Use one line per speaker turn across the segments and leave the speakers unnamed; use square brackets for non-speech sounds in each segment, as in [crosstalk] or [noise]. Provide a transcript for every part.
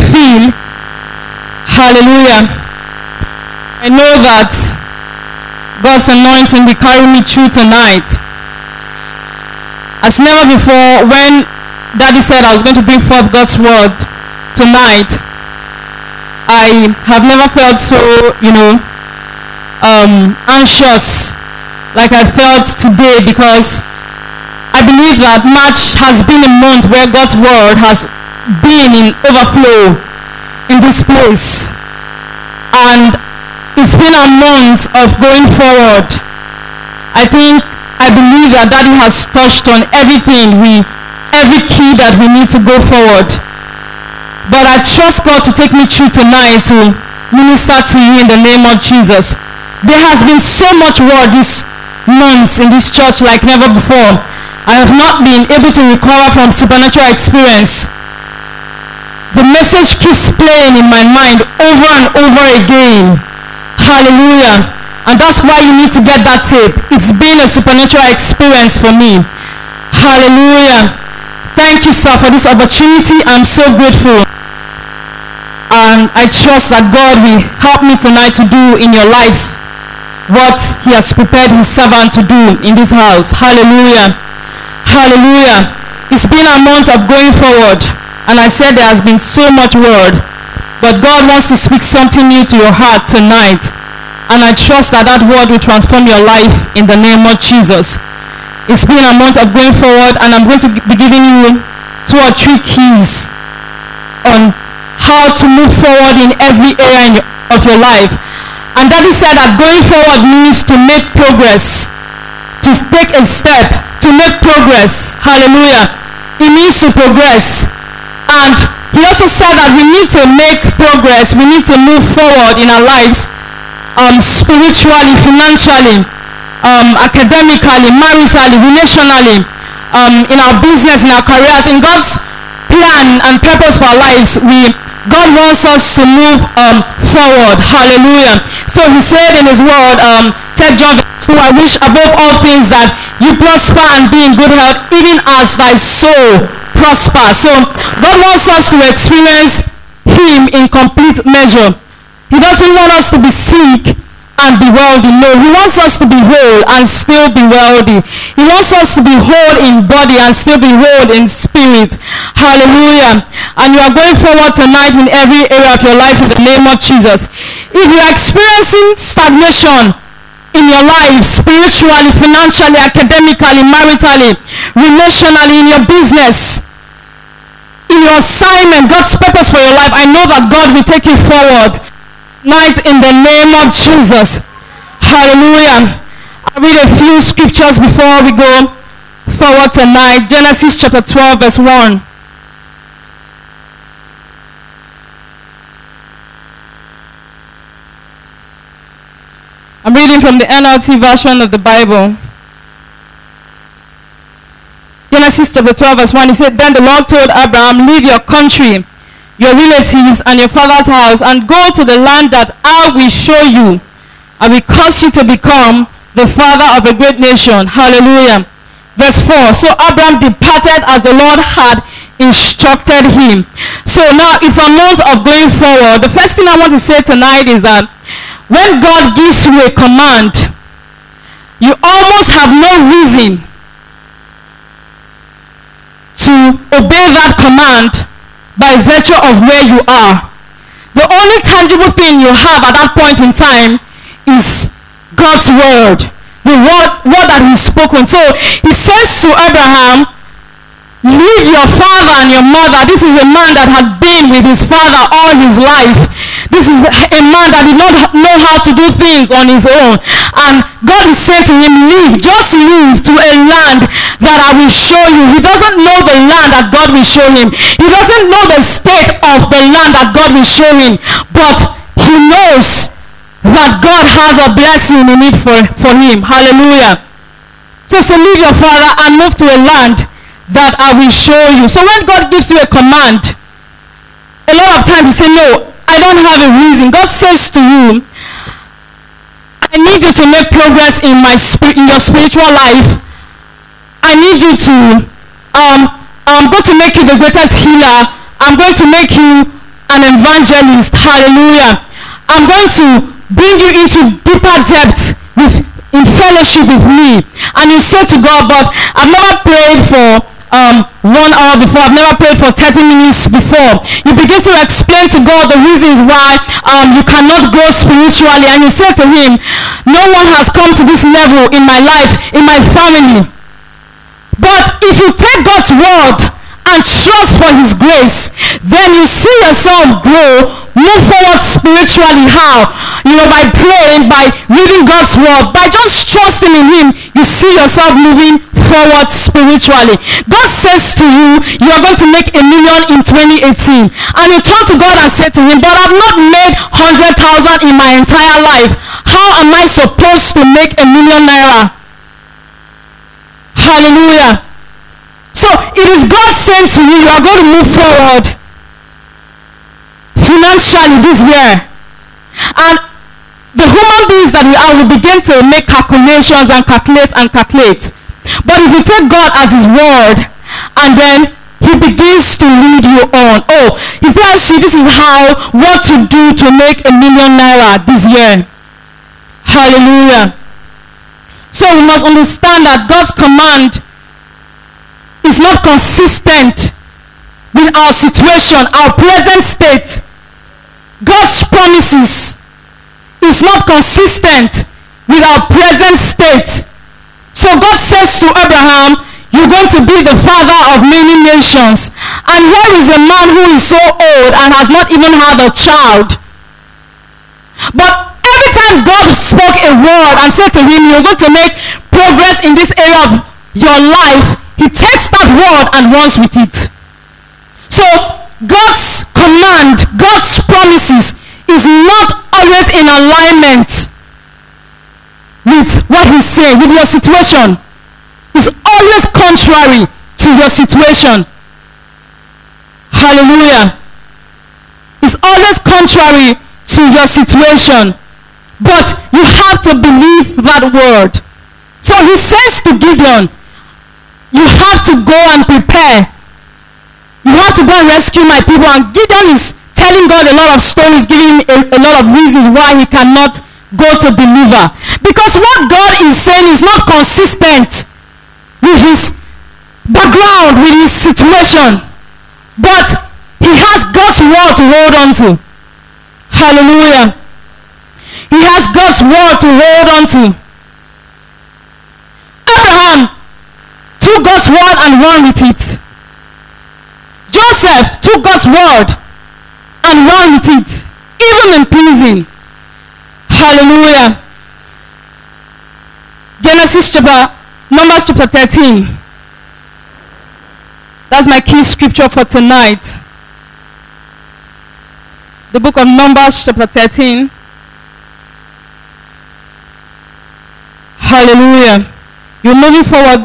feel. Hallelujah. I know that God's anointing will carry me through tonight. As never before, when Daddy said I was going to bring forth God's word tonight, I have never felt so, you know, um, anxious like I felt today because I believe that March has been a month where God's word has been in overflow in this place. And it's been a month of going forward. I think, I believe that Daddy has touched on everything we, every key that we need to go forward. But I trust God to take me through tonight to minister to you in the name of Jesus. There has been so much word this month in this church like never before. I have not been able to recover from supernatural experience. Message keeps playing in my mind over and over again. Hallelujah. And that's why you need to get that tape. It's been a supernatural experience for me. Hallelujah. Thank you, sir, for this opportunity. I'm so grateful. And I trust that God will help me tonight to do in your lives what he has prepared his servant to do in this house. Hallelujah. Hallelujah. It's been a month of going forward. And I said there has been so much word. But God wants to speak something new to your heart tonight. And I trust that that word will transform your life in the name of Jesus. It's been a month of going forward and I'm going to be giving you two or three keys on how to move forward in every area of your life. And Daddy said that going forward means to make progress, to take a step, to make progress. Hallelujah. It means to progress. And he also said that we need to make progress, we need to move forward in our lives um, spiritually, financially, um, academically, maritally, relationally, um, in our business, in our careers, in God's plan and purpose for our lives. We God wants us to move um, forward. Hallelujah. So he said in his word, um, said John, I wish above all things that you prosper and be in good health, even as thy soul prosper. So God wants us to experience him in complete measure. He doesn't want us to be sick and be wealthy. No, he wants us to be whole and still be wealthy. He wants us to be whole in body and still be whole in spirit. Hallelujah. And you are going forward tonight in every area of your life in the name of Jesus. If you are experiencing stagnation in your life, spiritually, financially, academically, maritally, relationally, in your business, assignment, God's purpose for your life, I know that God will take you forward night in the name of Jesus. Hallelujah. I'll read a few scriptures before we go forward tonight. Genesis chapter 12, verse 1. I'm reading from the NLT version of the Bible. Genesis chapter 12, verse 1. He said, Then the Lord told Abraham, Leave your country your relatives and your father's house and go to the land that I will show you. I will cause you to become the father of a great nation. Hallelujah. Verse 4. So Abraham departed as the Lord had instructed him. So now it's a month of going forward. The first thing I want to say tonight is that when God gives you a command, you almost have no reason to obey that command by virtue of where you are. The only tangible thing you have at that point in time is God's word, the word, word that He's spoken. So He says to Abraham, Leave your father and your mother. This is a man that had been with his father all his life. This is a man that did not know how to do things on his own. And God is saying to him, leave, just leave to a land that I will show you. He doesn't know the land that God will show him. He doesn't know the state of the land that God will show him. But he knows that God has a blessing in it for, for him. Hallelujah. So, so leave your father and move to a land that I will show you. So when God gives you a command, a lot of times you say, no, I don't have a reason. God says to you, I need you to make progress in my spirit, in your spiritual life. I need you to, um, I'm going to make you the greatest healer. I'm going to make you an evangelist. Hallelujah. I'm going to bring you into deeper depth with in fellowship with me. And you say to God, but I've never prayed for um, one hour before. I've never prayed for 30 minutes before. You begin to explain to God the reasons why um, you cannot grow spiritually. And you say to him, no one has come to this level in my life, in my family. But if you take God's word and trust for his grace, then you see yourself grow, move forward spiritually. How? You know, by praying, by reading God's word, by just trusting in him, you see yourself moving forward spiritually. God says to you, you are going to make a million in 2018. And you turn to God and say to him, but I've not made 100,000 in my entire life. How am I supposed to make a million naira? Hallelujah. So it is God saying to you, you are going to move forward financially this year. And the human beings that we are will begin to make calculations and calculate and calculate. But if you take God as his word and then he begins to lead you on. Oh, he tells you this is how, what to do to make a million naira this year. Hallelujah. So we must understand that God's command is not consistent with our situation, our present state. God's promises is not consistent with our present state. So God says to Abraham, you're going to be the father of many nations. And here is a man who is so old and has not even had a child. But every time God spoke a word and said to him, you're going to make progress in this area of your life, he takes that word and runs with it. So God's command, God's promises is not always in alignment with what he's saying, with your situation. It's always contrary to your situation. Hallelujah. It's always contrary to your situation. But you have to believe that word. So he says to Gideon, you have to go and prepare. You have to go and rescue my people. And Gideon is telling God a lot of stories, giving a, a lot of reasons why he cannot go to deliver. Because what God is saying is not consistent with his background, with his situation. But he has God's word to hold on to. Hallelujah. He has God's word to hold on to. Abraham took God's word and ran with it. Joseph took God's word and ran with it, even in prison. Hallelujah. Genesis chapter, Numbers chapter 13. That's my key scripture for tonight. The book of Numbers chapter 13. Hallelujah. You're moving forward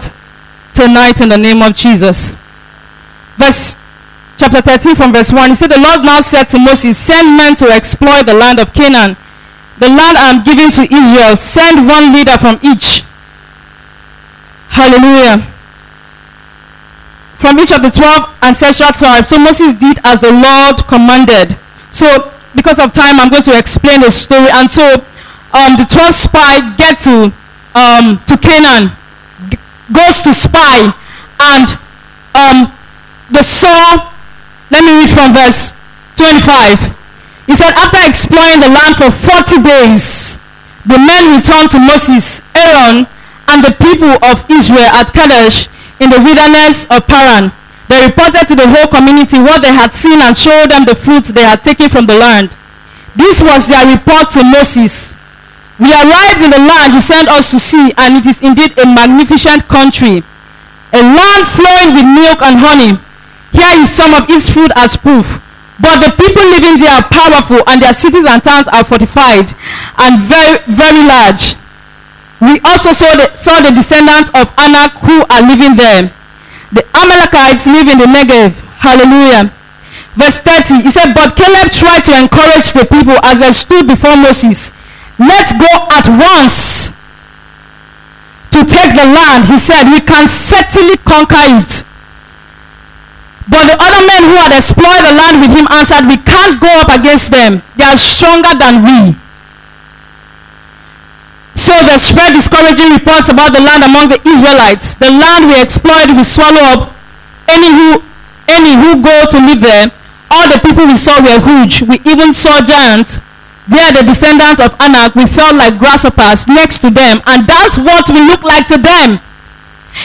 tonight in the name of Jesus. Verse chapter 13 from verse 1. He said, The Lord now said to Moses, Send men to explore the land of Canaan, the land I am giving to Israel. Send one leader from each. Hallelujah. From each of the 12 ancestral tribes. So Moses did as the Lord commanded. So, because of time, I'm going to explain the story. And so, um, the 12 spies get to, um, to Canaan goes to spy and um, they saw, let me read from verse 25. He said, after exploring the land for 40 days, the men returned to Moses, Aaron, and the people of Israel at Kadesh in the wilderness of Paran. They reported to the whole community what they had seen and showed them the fruits they had taken from the land. This was their report to Moses. We arrived in the land you sent us to see, and it is indeed a magnificent country. A land flowing with milk and honey. Here is some of its fruit as proof. But the people living there are powerful, and their cities and towns are fortified and very, very large. We also saw the, saw the descendants of Anak who are living there. The Amalekites live in the Negev. Hallelujah. Verse 30, he said, But Caleb tried to encourage the people as they stood before Moses. Let's go at once to take the land. He said, we can certainly conquer it. But the other men who had explored the land with him answered, We can't go up against them. They are stronger than we. So they spread discouraging reports about the land among the Israelites. The land we explored will swallow up any who, any who go to live there. All the people we saw were huge. We even saw giants. They are the descendants of Anak. We felt like grasshoppers next to them. And that's what we look like to them.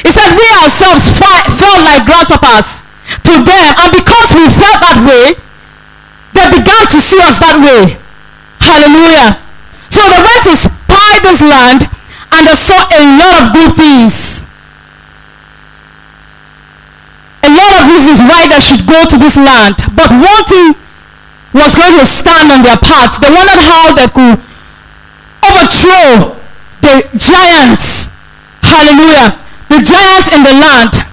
He said, We ourselves felt like grasshoppers to them. And because we felt that way, they began to see us that way. Hallelujah. So they went to spy this land and they saw a lot of good things. A lot of reasons why they should go to this land. But one thing was going to stand on their paths. They wondered how they could overthrow the giants. Hallelujah. The giants in the land.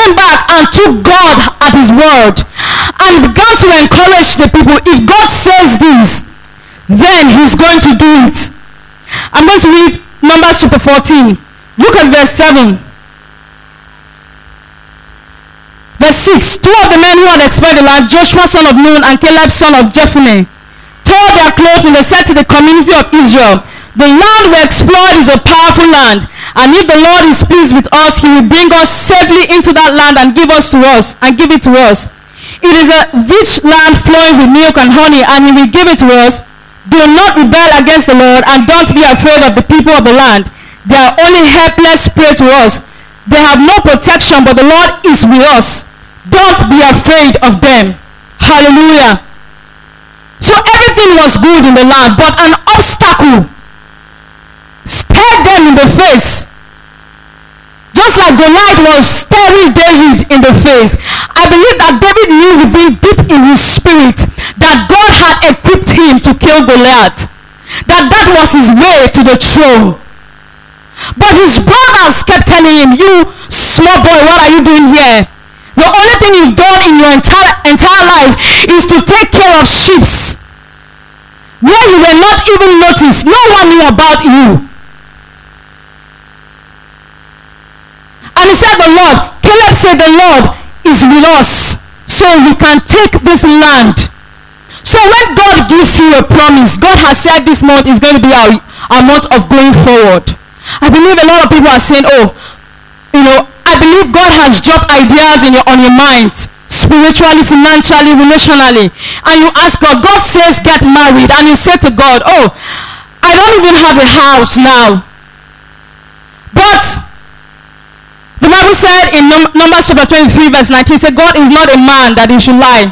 Came back and took God at his word and began to encourage the people. If God says this, then he's going to do it. I'm going to read Numbers chapter 14. Look at verse 7. Verse 6. Two of the men who had explored the land, Joshua son of Nun and Caleb son of Jephunneh, tore their clothes and they said to the community of Israel, the land we explored is a powerful land. And if the Lord is pleased with us, he will bring us safely into that land and give us to us and give it to us. It is a rich land flowing with milk and honey, and he will give it to us. Do not rebel against the Lord, and don't be afraid of the people of the land. They are only helpless prey to us. They have no protection, but the Lord is with us. Don't be afraid of them. Hallelujah. So everything was good in the land, but an obstacle stared them in the face. Just like Goliath was staring David in the face. I believe that David knew within deep in his spirit that God had equipped him to kill Goliath. That that was his way to the throne. But his brothers kept telling him, you small boy, what are you doing here? The only thing you've done in your entire, entire life is to take care of sheep where you were not even noticed. No one knew about you. And he The Lord, Caleb said, The Lord is with us, so we can take this land. So when God gives you a promise, God has said this month is going to be our, our month of going forward. I believe a lot of people are saying, Oh, you know, I believe God has dropped ideas in your on your minds spiritually, financially, relationally. And you ask God, God says get married. And you say to God, oh, I don't even have a house now. But Bible said in Numbers chapter 23 verse 19, said God is not a man that he should lie.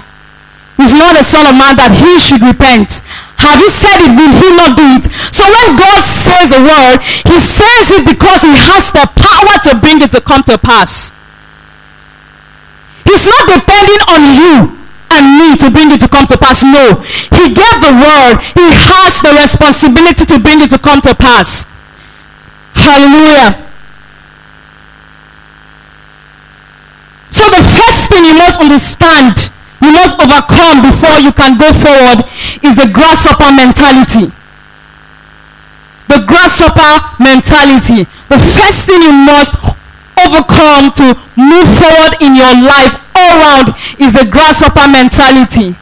He's not a son of man that he should repent. Have you said it? Will he not do it? So when God says a word, he says it because he has the power to bring it to come to pass. He's not depending on you and me to bring it to come to pass. No. He gave the word. He has the responsibility to bring it to come to pass. Hallelujah. So the first thing you must understand, you must overcome before you can go forward is the grasshopper mentality. The grasshopper mentality. The first thing you must overcome to move forward in your life all around is the grasshopper mentality.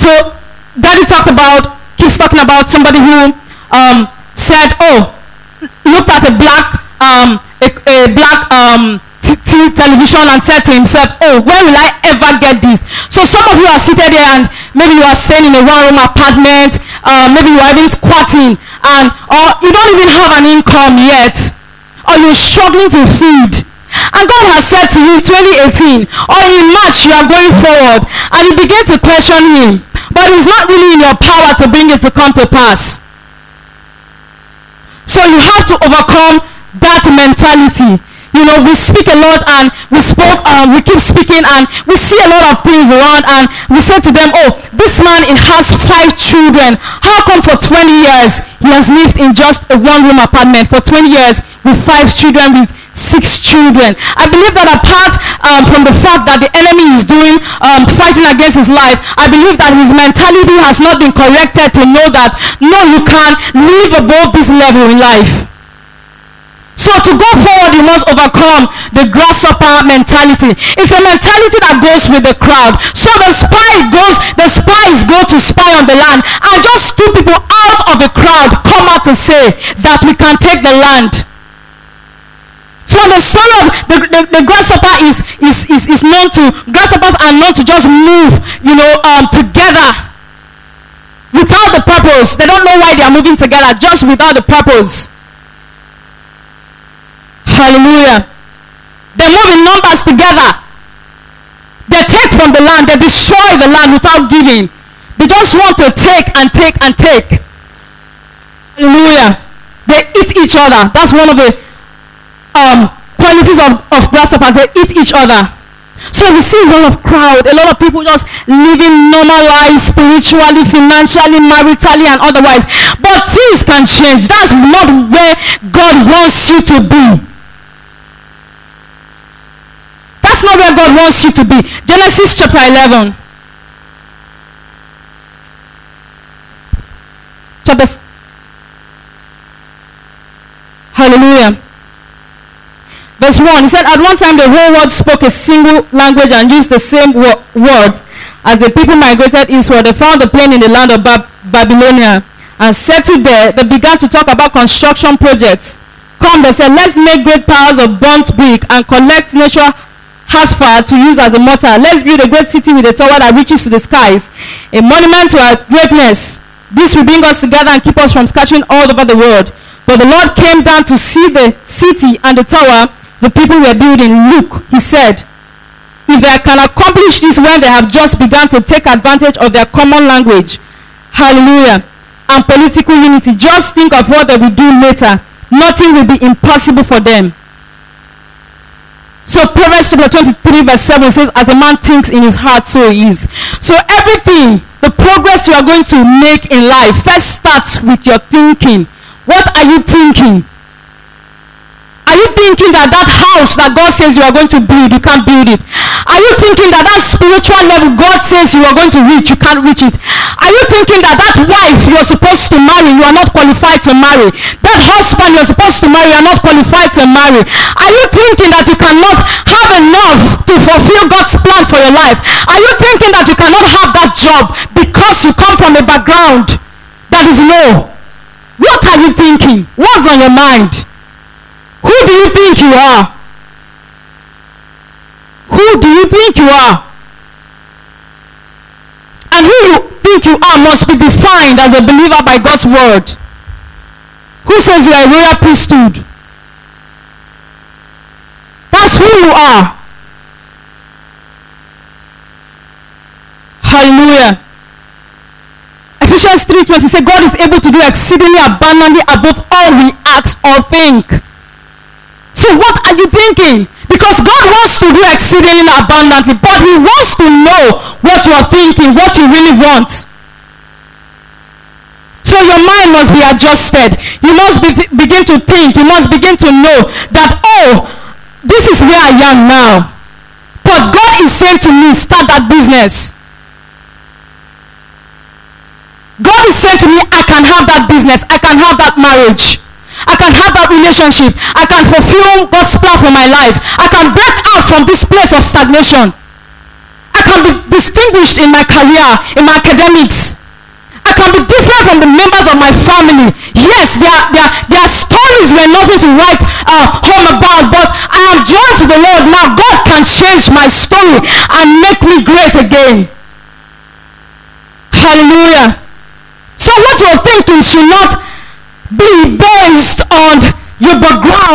So, Daddy talked about, keeps talking about somebody who um, said, oh, looked at a black, um, a, [laughs] a black um, television and said to himself, oh, when will I ever get this? So some of you are seated here and maybe you are staying in a one-room apartment, uh, maybe you are even squatting and or you don't even have an income yet or you're struggling to feed. And God has said to you 2018 or in March you are going forward and you begin to question him. But it's not really in your power to bring it to come to pass. So you have to overcome that mentality you know, we speak a lot and we spoke, um, we keep speaking and we see a lot of things around and we say to them, oh, this man has five children. How come for 20 years he has lived in just a one-room apartment for 20 years with five children with six children. I believe that apart um, from the fact that the enemy is doing um, fighting against his life, I believe that his mentality has not been corrected to know that no, you can't live above this level in life. So to go forward, you must overcome the grasshopper mentality. It's a mentality that goes with the crowd. So the spy goes, the spies go to spy on the land, and just two people out of the crowd come out to say that we can take the land. So the story of the, the, the grasshopper is, is, is, is known to, grasshoppers are known to just move, you know, um, together without the purpose. They don't know why they are moving together, just without the purpose. Hallelujah. They move in numbers together. They take from the land, they destroy the land without giving. They just want to take and take and take. Hallelujah. They eat each other. That's one of the um, qualities of, of grasshoppers. They eat each other. So we see a lot of crowd, a lot of people just living normal lives spiritually, financially, maritally, and otherwise. But things can change. That's not where God wants you to be. That's not where God wants you to be. Genesis chapter 11. Chapter. Hallelujah. Verse 1, he said, At one time the whole world spoke a single language and used the same wo- words. As the people migrated eastward, they found a plain in the land of Bab- Babylonia and settled there. They began to talk about construction projects. Come, they said, let's make great piles of burnt brick and collect natural to use as a mortar. Let's build a great city with a tower that reaches to the skies, a monument to our greatness. This will bring us together and keep us from scattering all over the world. But the Lord came down to see the city and the tower the people were building. Look, he said, if they can accomplish this when they have just begun to take advantage of their common language, hallelujah, and political unity, just think of what they will do later. Nothing will be impossible for them. So Proverbs chapter 23 verse 7 says, as a man thinks in his heart, so he is. So everything, the progress you are going to make in life first starts with your thinking. What are you thinking? Are you thinking that that house that God says you are going to build, you can't build it? Are you thinking that that spiritual level God says you are going to reach, you can't reach it? Are you thinking that that wife you're supposed to marry, you are not qualified to marry? That husband you're supposed to marry, you are not qualified to marry? Are you thinking that you cannot have enough to fulfill God's plan for your life? Are you thinking that you cannot have that job because you come from a background that is low? What are you thinking? What's on your mind? Who do you think you are? Who do you think you are? And who you think you are must be defined as a believer by God's word. Who says you are a royal priesthood? That's who you are. Hallelujah. Ephesians 3:20 says God is able to do exceedingly abundantly above all we ask or think. What are you thinking? Because God wants to do exceedingly abundantly, but He wants to know what you are thinking, what you really want. So your mind must be adjusted. You must be, begin to think. You must begin to know that, oh, this is where I am now. But God is saying to me, start that business. God is saying to me, I can have that business. I can have that marriage. I can have that relationship. I can fulfill God's plan for my life. I can break out from this place of stagnation. I can be distinguished in my career, in my academics. I can be different from the members of my family. Yes, their, their, their stories were nothing to write uh, home about, but I am joined to the Lord. Now God can change my story and make me great again. Hallelujah. So what you're thinking should not be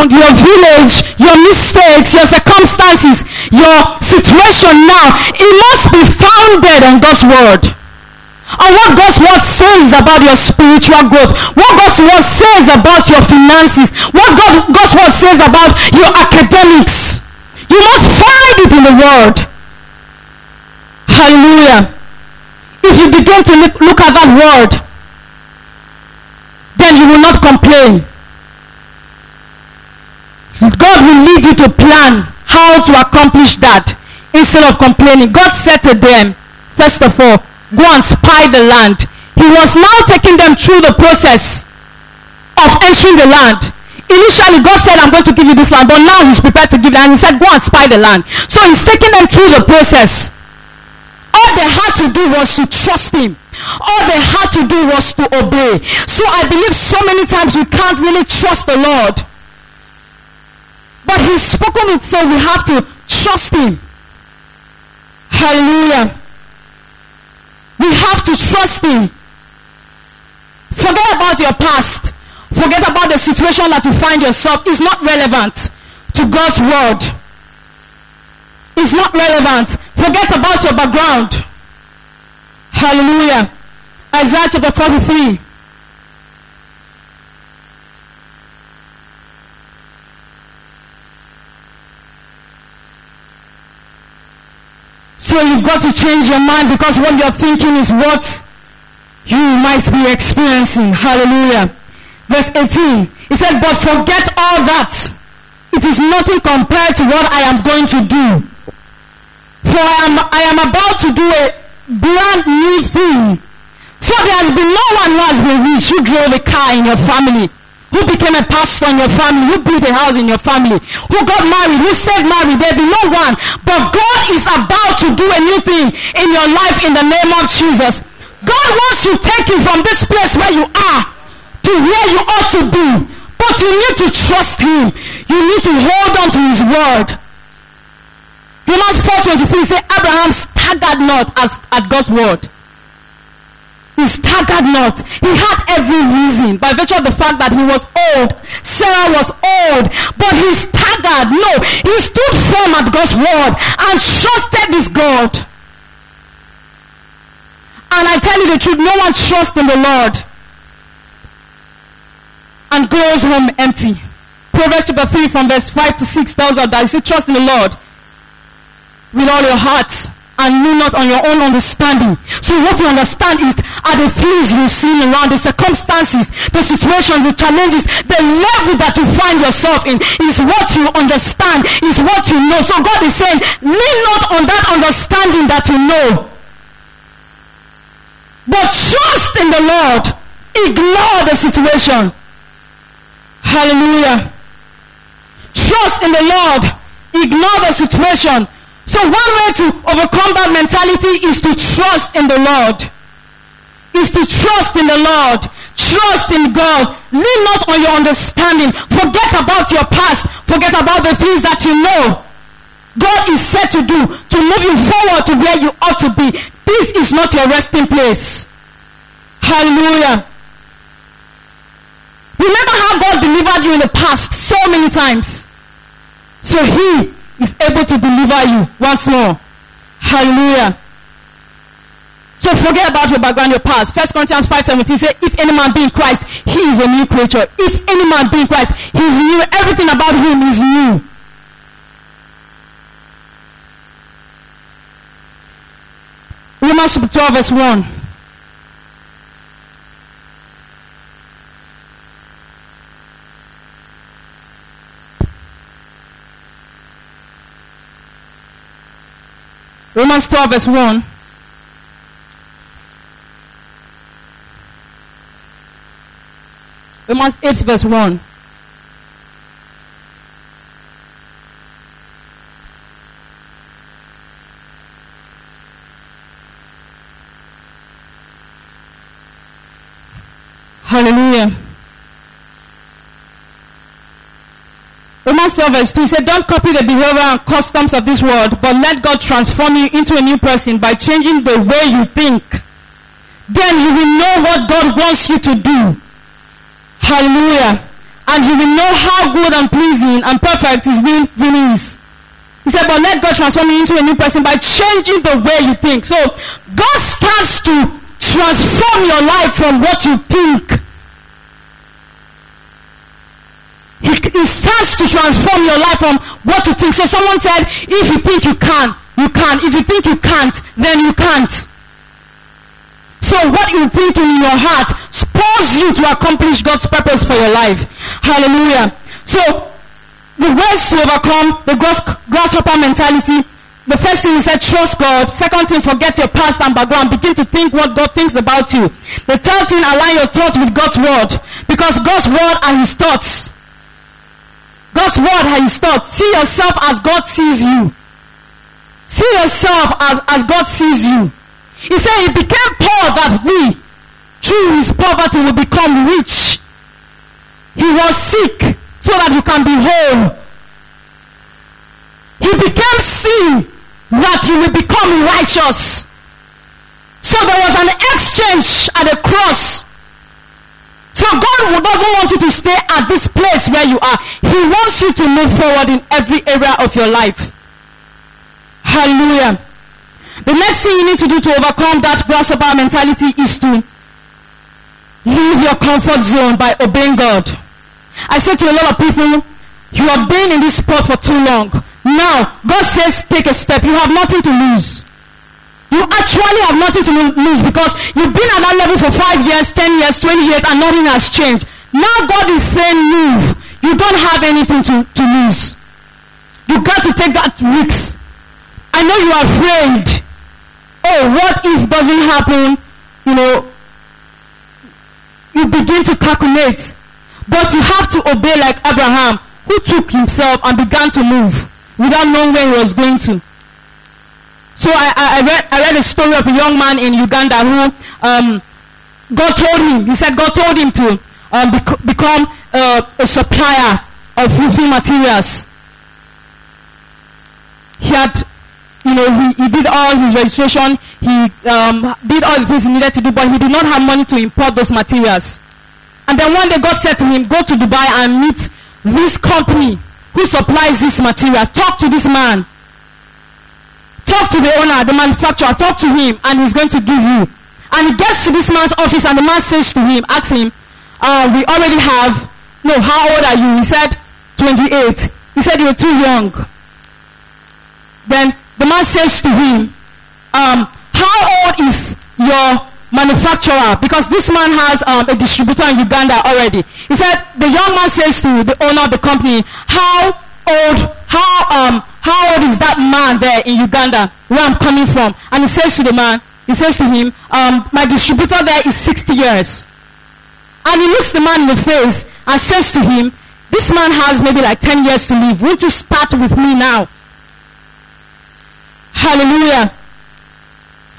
your village, your mistakes, your circumstances, your situation now. It must be founded on God's word. On what God's word says about your spiritual growth, what God's word says about your finances, what God, God's word says about your academics. You must find it in the word. Hallelujah. If you begin to look, look at that word, then you will not complain. God will lead you to plan how to accomplish that instead of complaining. God said to them, first of all, go and spy the land. He was now taking them through the process of entering the land. initially God said, I'm going to give you this land, but now he's prepared to give it. And he said, go and spy the land. So he's taking them through the process. All they had to do was to trust him. All they had to do was to obey. So I believe so many times we can't really trust the Lord. But he's spoken it, so we have to trust him. Hallelujah. We have to trust him. Forget about your past. Forget about the situation that you find yourself. It's not relevant to God's word. It's not relevant. Forget about your background. Hallelujah. Isaiah chapter 43. So you've got to change your mind because what you're thinking is what you might be experiencing. Hallelujah. Verse 18. He said, But forget all that. It is nothing compared to what I am going to do. For I am, I am about to do a brand new thing. So there has been no one who has been rich, who drove a car in your family, who became a pastor in your family, who built a house in your family, who got married, who stayed married. There be no one. But God is about to do a new thing in your life in the name of Jesus. God wants to take you from this place where you are to where you ought to be. But you need to trust him. You need to hold on to his word. Romans 4.23 say Abraham staggered not as, at God's word. He staggered not. He had every reason by virtue of the fact that he was old. Sarah was old. But he staggered. No. He stood firm at God's word and trusted his God. And I tell you the truth, no one trusts in the Lord and goes home empty. Proverbs chapter 3 from verse 5 to 6 tells us that you say, trust in the Lord with all your heart and lean not on your own understanding. So what you understand is are the things you've seen around, the circumstances, the situations, the challenges, the level that you find yourself in is what you understand, is what you know. So God is saying, lean not on that understanding that you know. But trust in the Lord. Ignore the situation. Hallelujah. Trust in the Lord. Ignore the situation. So one way to overcome that mentality is to trust in the Lord. Is to trust in the Lord. Trust in God. Lean not on your understanding. Forget about your past. Forget about the things that you know. God is set to do to move you forward to where you ought to be. This is not your resting place. Hallelujah. Remember how God delivered you in the past so many times. So he is able to deliver you once more. Hallelujah. So forget about your background, your past. First Corinthians 5:17 says, if any man be in Christ, he is a new creature. If any man be in Christ, he is new. Everything about him is new. Romans 12 verse 1. Romans 12 verse 1. Romans 8 verse 1. Romans 12 verse 2 he said, Don't copy the behavior and customs of this world, but let God transform you into a new person by changing the way you think. Then you will know what God wants you to do. Hallelujah. And you will know how good and pleasing and perfect his will will is. He said, but let God transform you into a new person by changing the way you think. So God starts to transform your life from what you think. He starts to transform your life from what you think. So someone said, if you think you can, you can. If you think you can't, then you can't. So what you think in your heart spurs you to accomplish God's purpose for your life. Hallelujah. So the ways to overcome the grass, grasshopper mentality. The first thing he said, trust God. Second thing, forget your past and background. Begin to think what God thinks about you. The third thing, align your thoughts with God's word. Because God's word are his thoughts.
God's word has taught. See yourself as God sees you. See yourself as, as God sees you. He said he became poor that we, through his poverty, will become rich. He was sick so that you can be whole. He became sin that you will become righteous. So there was an exchange at the cross. So God doesn't want you to stay at this place where you are. He wants you to move forward in every area of your life. Hallelujah. The next thing you need to do to overcome that grasshopper mentality is to leave your comfort zone by obeying God. I say to a lot of people, you have been in this spot for too long. Now, God says take a step. You have nothing to lose. You actually have nothing to lose because you've been at that level for five years, ten years, twenty years, and nothing has changed. Now God is saying move. You don't have anything to, to lose. You got to take that risk. I know you are afraid. Oh, what if doesn't happen? You know, you begin to calculate. But you have to obey like Abraham, who took himself and began to move without knowing where he was going to. So I, I, read I read a story of a young man in Uganda who um, God told him, he said God told him to um, bec- become uh, a supplier of roofing materials. He had, you know, he, he did all his registration, he um, did all the things he needed to do, but he did not have money to import those materials. And then one day God said to him, go to Dubai and meet this company who supplies this material. Talk to this man talk to the owner, the manufacturer, talk to him, and he's going to give you. And he gets to this man's office, and the man says to him, asks him, uh, we already have, no, how old are you? He said, 28. He said, you're too young. Then the man says to him, um, how old is your manufacturer? Because this man has um, a distributor in Uganda already. He said, the young man says to the owner of the company, how old, how, um, how old is that man there in Uganda where I'm coming from? And he says to the man, he says to him, um, my distributor there is 60 years. And he looks the man in the face and says to him, this man has maybe like 10 years to live. Won't you start with me now? Hallelujah.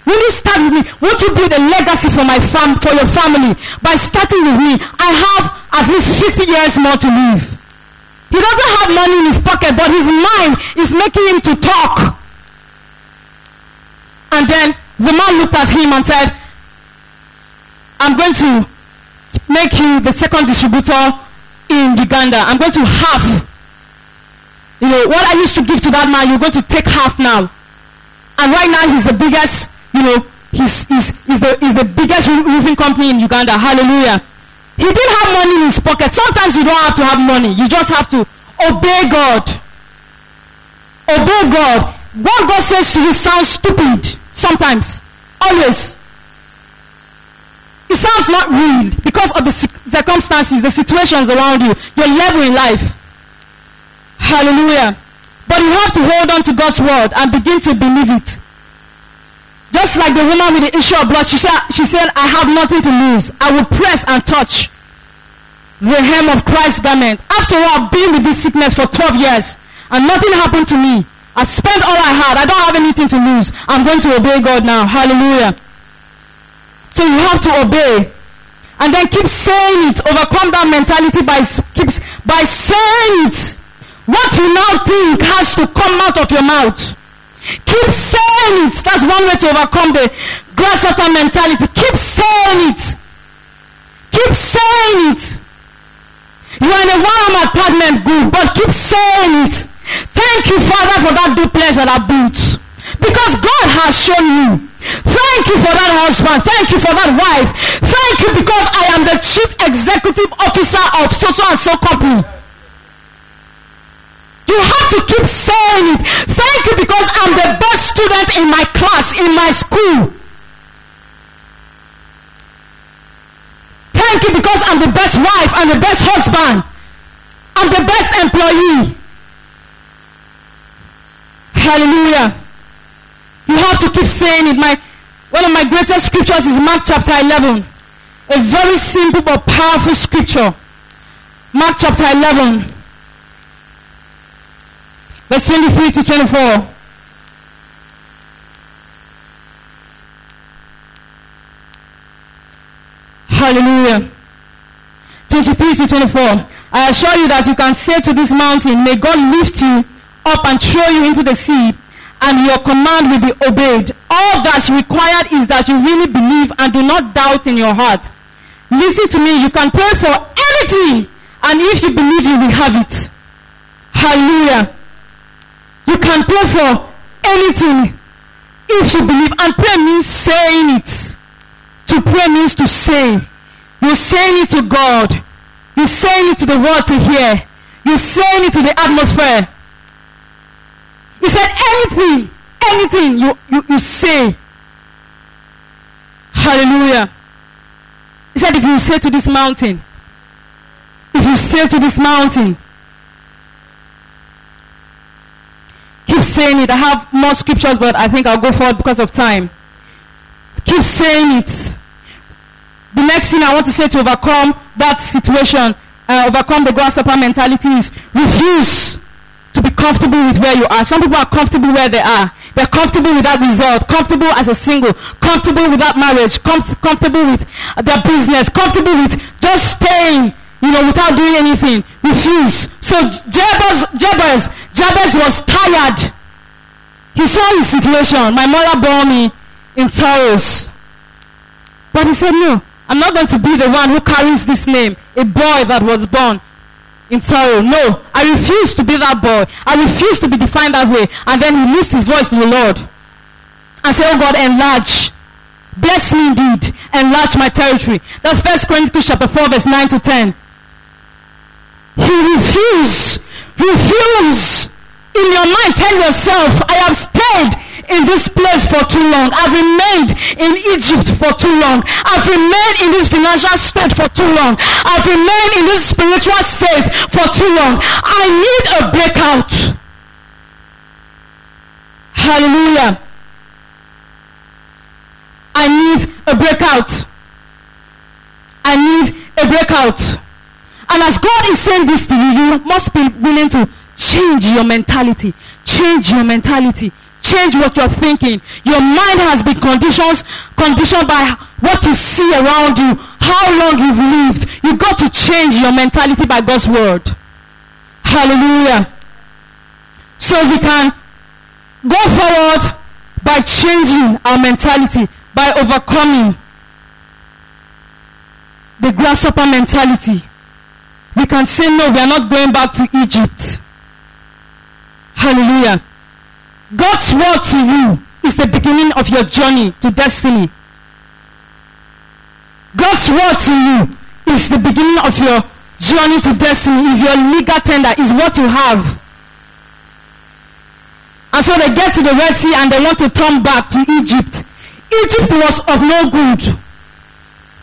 Will you start with me? Won't you build a legacy for my fam for your family by starting with me? I have at least 50 years more to live. He doesn't have money in his pocket, but his mind is making him to talk. And then the man looked at him and said, I'm going to make you the second distributor in Uganda. I'm going to half. You know, what I used to give to that man, you're going to take half now. And right now he's the biggest, you know, he's, he's, he's, the, he's the biggest roofing company in Uganda. Hallelujah. He didn't have money in his pocket. Sometimes you don't have to have money. You just have to obey God. Obey God. What God says to you sounds stupid sometimes. Always. It sounds not real because of the circumstances, the situations around you, your level in life. Hallelujah. But you have to hold on to God's word and begin to believe it. Just like the woman with the issue of blood, she, she said, I have nothing to lose. I will press and touch the hem of Christ's garment. After all, I've been with this sickness for 12 years and nothing happened to me. I spent all I had. I don't have anything to lose. I'm going to obey God now. Hallelujah. So you have to obey. And then keep saying it. Overcome that mentality by, keeps, by saying it. What you now think has to come out of your mouth. Keep saying it. That's one way to overcome the grasshopper mentality. Keep saying it. Keep saying it. You are in a one-room apartment, good, but keep saying it. Thank you, Father, for that duplex that I built. Because God has shown you. Thank you for that husband. Thank you for that wife. Thank you because I am the chief executive officer of so so and so company. You have to keep saying it. Thank you because I'm the best student in my class, in my school. Thank you because I'm the best wife, I'm the best husband, I'm the best employee. Hallelujah. You have to keep saying it. My one of my greatest scriptures is Mark chapter 11. A very simple but powerful scripture. Mark chapter 11. Verse 23 to 24. Hallelujah. 23 to 24. I assure you that you can say to this mountain, May God lift you up and throw you into the sea, and your command will be obeyed. All that's required is that you really believe and do not doubt in your heart. Listen to me, you can pray for anything, and if you believe, you will have it. Hallelujah. You can pray for anything if you believe, and pray means saying it. To pray means to say. You're saying it to God. You're saying it to the world to hear. You're saying it to the atmosphere. He said anything, anything you, you, you say. Hallelujah. He said if you say to this mountain, if you say to this mountain, keep saying it. I have more scriptures, but I think I'll go forward because of time. Keep saying it. The next thing I want to say to overcome that situation, uh, overcome the grasshopper mentality is refuse to be comfortable with where you are. Some people are comfortable where they are. They're comfortable with that result, comfortable as a single, comfortable with that marriage, com- comfortable with their business, comfortable with just staying, you know, without doing anything. Refuse. So Jabez, Jabez, Jabez was tired. He saw his situation. My mother bore me in sorrows. But he said, no, I'm not going to be the one who carries this name, a boy that was born in sorrow. No, I refuse to be that boy. I refuse to be defined that way. And then he lifts his voice to the Lord and say, Oh God, enlarge. Bless me indeed. Enlarge my territory. That's First Corinthians chapter 4, verse 9 to 10. He refused. Refuse. In your mind, tell yourself, I have stayed in this place for too long. I've remained in Egypt for too long. I've remained in this financial state for too long. I've remained in this spiritual state for too long. I need a breakout. Hallelujah. I need a breakout. I need a breakout. And as God is saying this to you, you must be willing to change your mentality. Change your mentality change what you're thinking. Your mind has been conditions, conditioned by what you see around you, how long you've lived. You got to change your mentality by God's word. Hallelujah. So we can go forward by changing our mentality, by overcoming the grasshopper mentality. We can say, no, we are not going back to Egypt. Hallelujah. God's word to you is the beginning of your journey to destiny. God's word to you is the beginning of your journey to destiny, is your legal tender, is what you have. And so they get to the Red Sea and they want to turn back to Egypt. Egypt was of no good.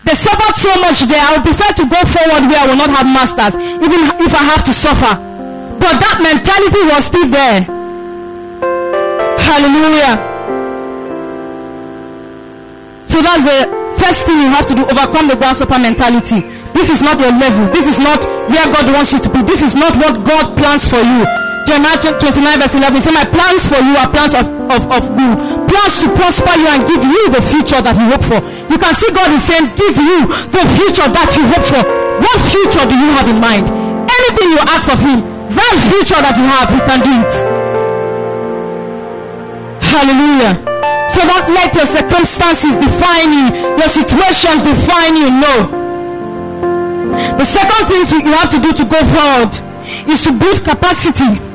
They suffered so much there. I would prefer to go forward where I will not have masters, even if I have to suffer. But that mentality was still there. Hallelujah. So that's the first thing you have to do overcome the grasshopper mentality. This is not your level. This is not where God wants you to be. This is not what God plans for you. Jeremiah 29 verse 11 say my plans for you are plans of, of, of good plans to prosper you and give you the future that you hope for you can see God is saying give you the future that you hope for what future do you have in mind anything you ask of him that future that you have he can do it Hallelujah. So don't let your circumstances define you, your situations define you. No. The second thing to, you have to do to go forward is to build capacity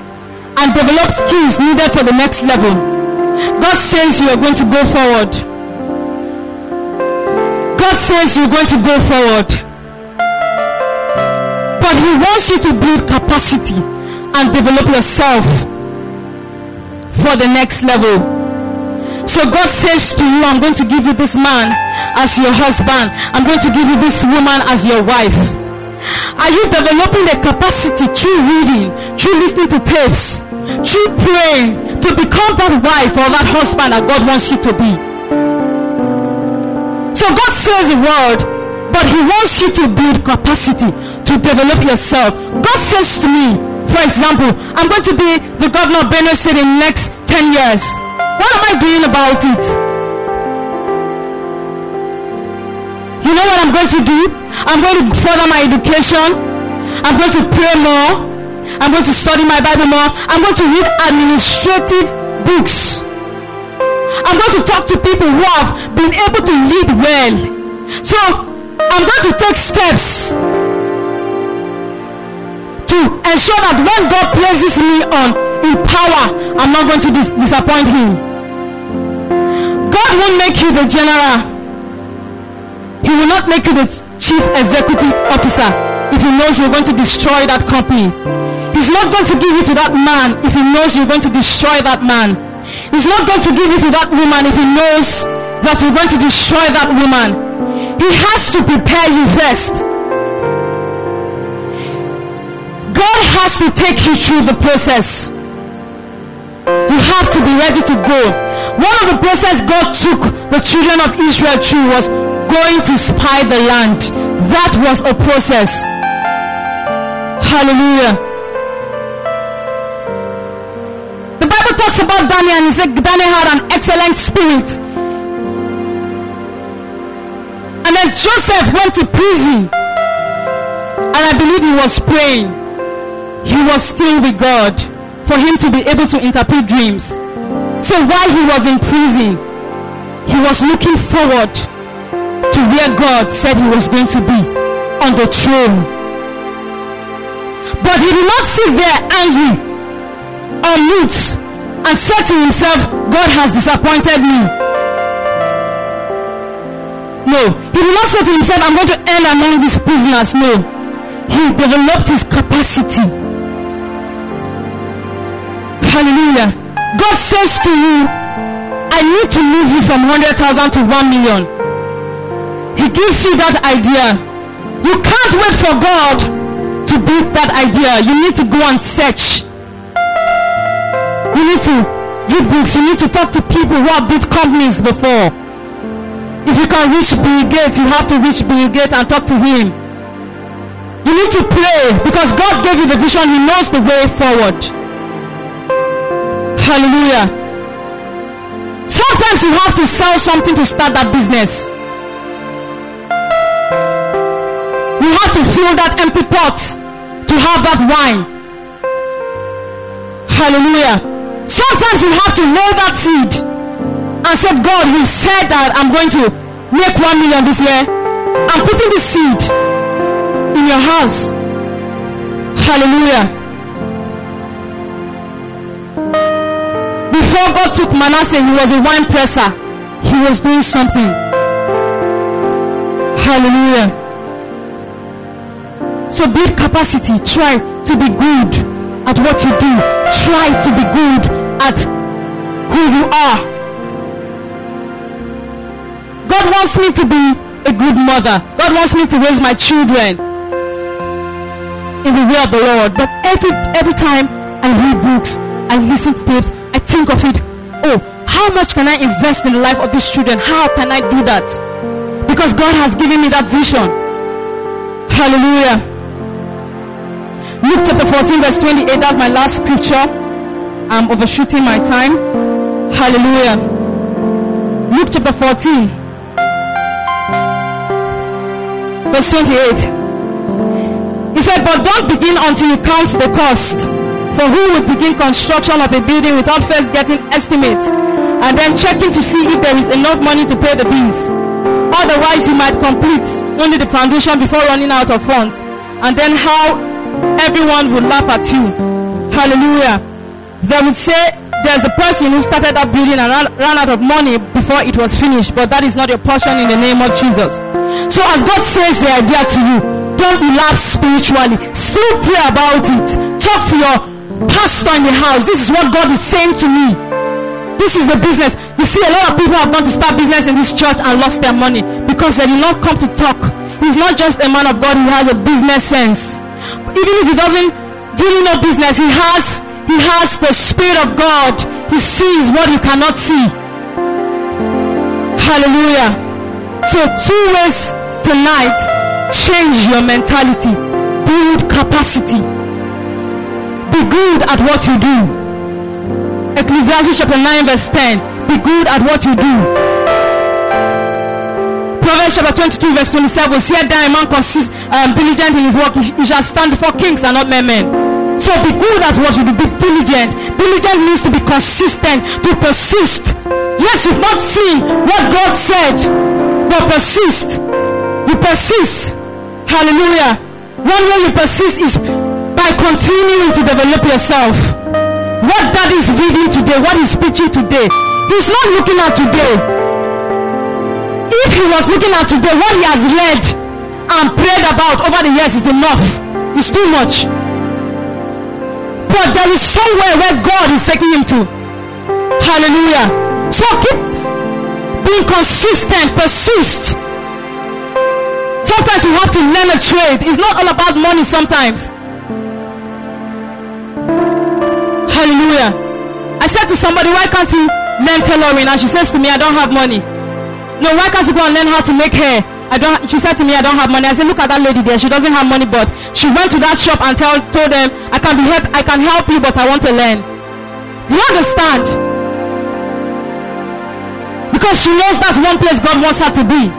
and develop skills needed for the next level. God says you are going to go forward. God says you're going to go forward. But He wants you to build capacity and develop yourself for the next level. So God says to you, I'm going to give you this man as your husband. I'm going to give you this woman as your wife. Are you developing the capacity through reading, through listening to tapes, through praying to become that wife or that husband that God wants you to be? So God says the word, but He wants you to build capacity to develop yourself. God says to me, For example, I'm going to be the governor of Benue City in the next 10 years. What am I doing about it? You know what I'm going to do? I'm going to further my education. I'm going to pray more. I'm going to study my Bible more. I'm going to read administrative books. I'm going to talk to people who have been able to lead well. So I'm going to take steps to ensure that when God places me on in power, I'm not going to dis- disappoint Him. God won't make you the general. He will not make you the chief executive officer if He knows you're going to destroy that company. He's not going to give you to that man if He knows you're going to destroy that man. He's not going to give you to that woman if He knows that you're going to destroy that woman. He has to prepare you first. God has to take you through the process. You have to be ready to go. One of the process God took the children of Israel through was going to spy the land. That was a process. Hallelujah. The Bible talks about Daniel and he said Daniel had an excellent spirit. And then Joseph went to prison. And I believe he was praying. He was still with God for him to be able to interpret dreams. So while he was in prison, he was looking forward where God said he was going to be on the throne. But he did not sit there angry or mute and said to himself, God has disappointed me. No, he did not say to himself, I'm going to end among these prisoners. No, he developed his capacity. Hallelujah. God says to you, I need to move you from 100,000 to 1 million. He gives you that idea. You can't wait for God to build that idea. You need to go and search. You need to read books. You need to talk to people who have built companies before. If you can reach Bill Gates, you have to reach Bill Gates and talk to him. You need to pray because God gave you the vision. He knows the way forward. Hallelujah. Sometimes you have to sell something to start that business. You have to fill that empty pot to have that wine. Hallelujah. Sometimes you have to lay that seed and say, God, you said that I'm going to make one million this year. I'm putting the seed in your house. Hallelujah. Before God took Manasseh, he was a wine presser. He was doing something. Hallelujah. So build capacity. Try to be good at what you do. Try to be good at who you are. God wants me to be a good mother. God wants me to raise my children in the way of the Lord. But every every time I read books, I listen to tapes, I think of it. Oh, how much can I invest in the life of these children? How can I do that? Because God has given me that vision. Hallelujah. Luke chapter 14, verse 28. That's my last scripture. I'm overshooting my time. Hallelujah. Luke chapter 14, verse 28. He said, But don't begin until you count the cost. For who would begin construction of a building without first getting estimates and then checking to see if there is enough money to pay the bills? Otherwise, you might complete only the foundation before running out of funds. And then how everyone would laugh at you. Hallelujah. They would say, there's the person who started that building and ran, out of money before it was finished. But that is not your portion in the name of Jesus. So as God says the idea to you, don't relapse spiritually. Still pray about it. Talk to your pastor in the house. This is what God is saying to me. This is the business. You see, a lot of people have gone to start business in this church and lost their money because they did not come to talk. He's not just a man of God, he has a business sense. Even if he doesn't really know business, he has he has the spirit of God. He sees what you cannot see. Hallelujah. So two ways tonight change your mentality, build capacity. Be good at what you do. Ecclesiastes chapter 9 verse 10. Be good at what you do. Proverbs chapter 22 verse 27. See a man consist, um, diligent in his work. He, shall stand before kings and not mere men. So be good at what you do. Be diligent. Diligent means to be consistent, to persist. Yes, you've not seen what God said, but persist. You persist. Hallelujah. One way you persist is by continuing to develop yourself. What that is reading today, what he's preaching today, he's not looking at today. If he was looking at today, what he has read and prayed about over the years is enough. It's too much. But there is somewhere where God is taking him to. Hallelujah. So keep being consistent, persist. Sometimes you have to learn a trade. It's not all about money sometimes. Hallelujah. I said to somebody, why can't you learn tailoring? And she says to me, I don't have money. No, why can't you go and learn how to make hair? I don't she said to me, I don't have money. I said, look at that lady there. She doesn't have money, but she went to that shop and tell, told them, I can be help I can help you, but I want to learn. You understand? Because she knows that's one place God wants her to be.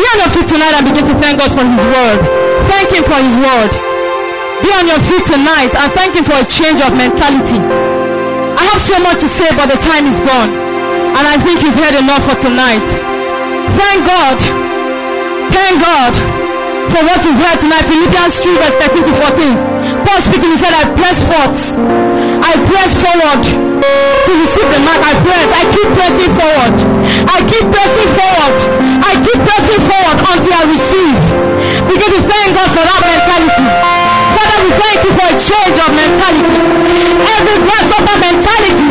Be on your feet tonight and begin to thank God for His word. Thank Him for His word. Be on your feet tonight and thank Him for a change of mentality. I have so much to say, but the time is gone. And I think you've heard enough for tonight. Thank God. Thank God for what you've heard tonight. Philippians 3, verse 13 to 14. Paul speaking, he said, I press forth. I press forward to receive the mark. I press. I keep pressing forward. I keep pressing forward. I keep pressing forward until I receive. Begin to thank God for that mentality. Father, we thank you for a change of mentality. Every grasshopper mentality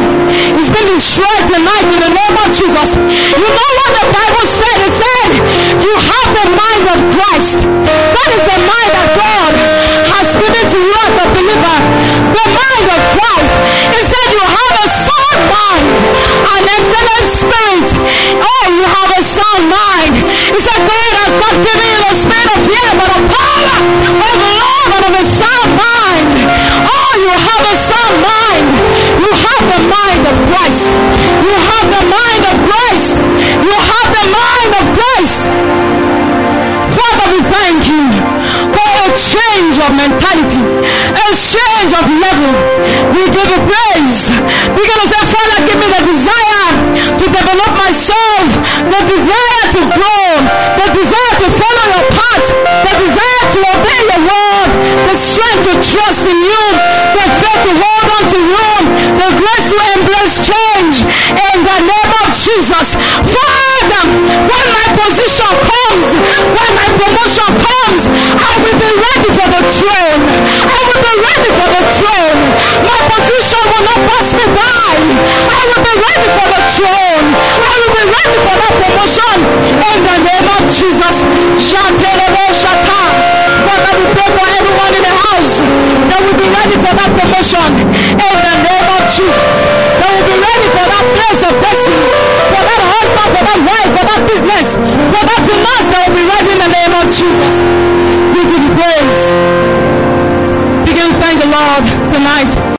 is being destroyed tonight in the name of Jesus. You know what the Bible said? It said, You have the mind of Christ. That is the mind that God has given to you as a believer. The mind of Christ. It said, You have a sound mind, an excellent spirit. Oh, you have a you have a sound mind. You have the mind of Christ. You have the mind of Christ. You have the mind of Christ. Father, we thank you for a change of mentality, a change of level. We give you praise. We're going to say, Father, give me the desire to develop myself, the desire to grow, the desire to follow your path, the desire to obey your word, the strength to trust in you, the grace to embrace change in the name of Jesus. Father, when my position comes, when my promotion comes, I will be ready for the throne. I will be ready for the throne. My position will not pass me by. I will be ready for the throne. I will be ready for that promotion in the name of Jesus. Father, we pray for everyone in the house that will be ready for that promotion in the name of Jesus. They will be ready for that place of destiny,
for that husband, for that wife, for that business, for that finance. They will be ready in the name of Jesus. We give you praise. We can thank the Lord tonight.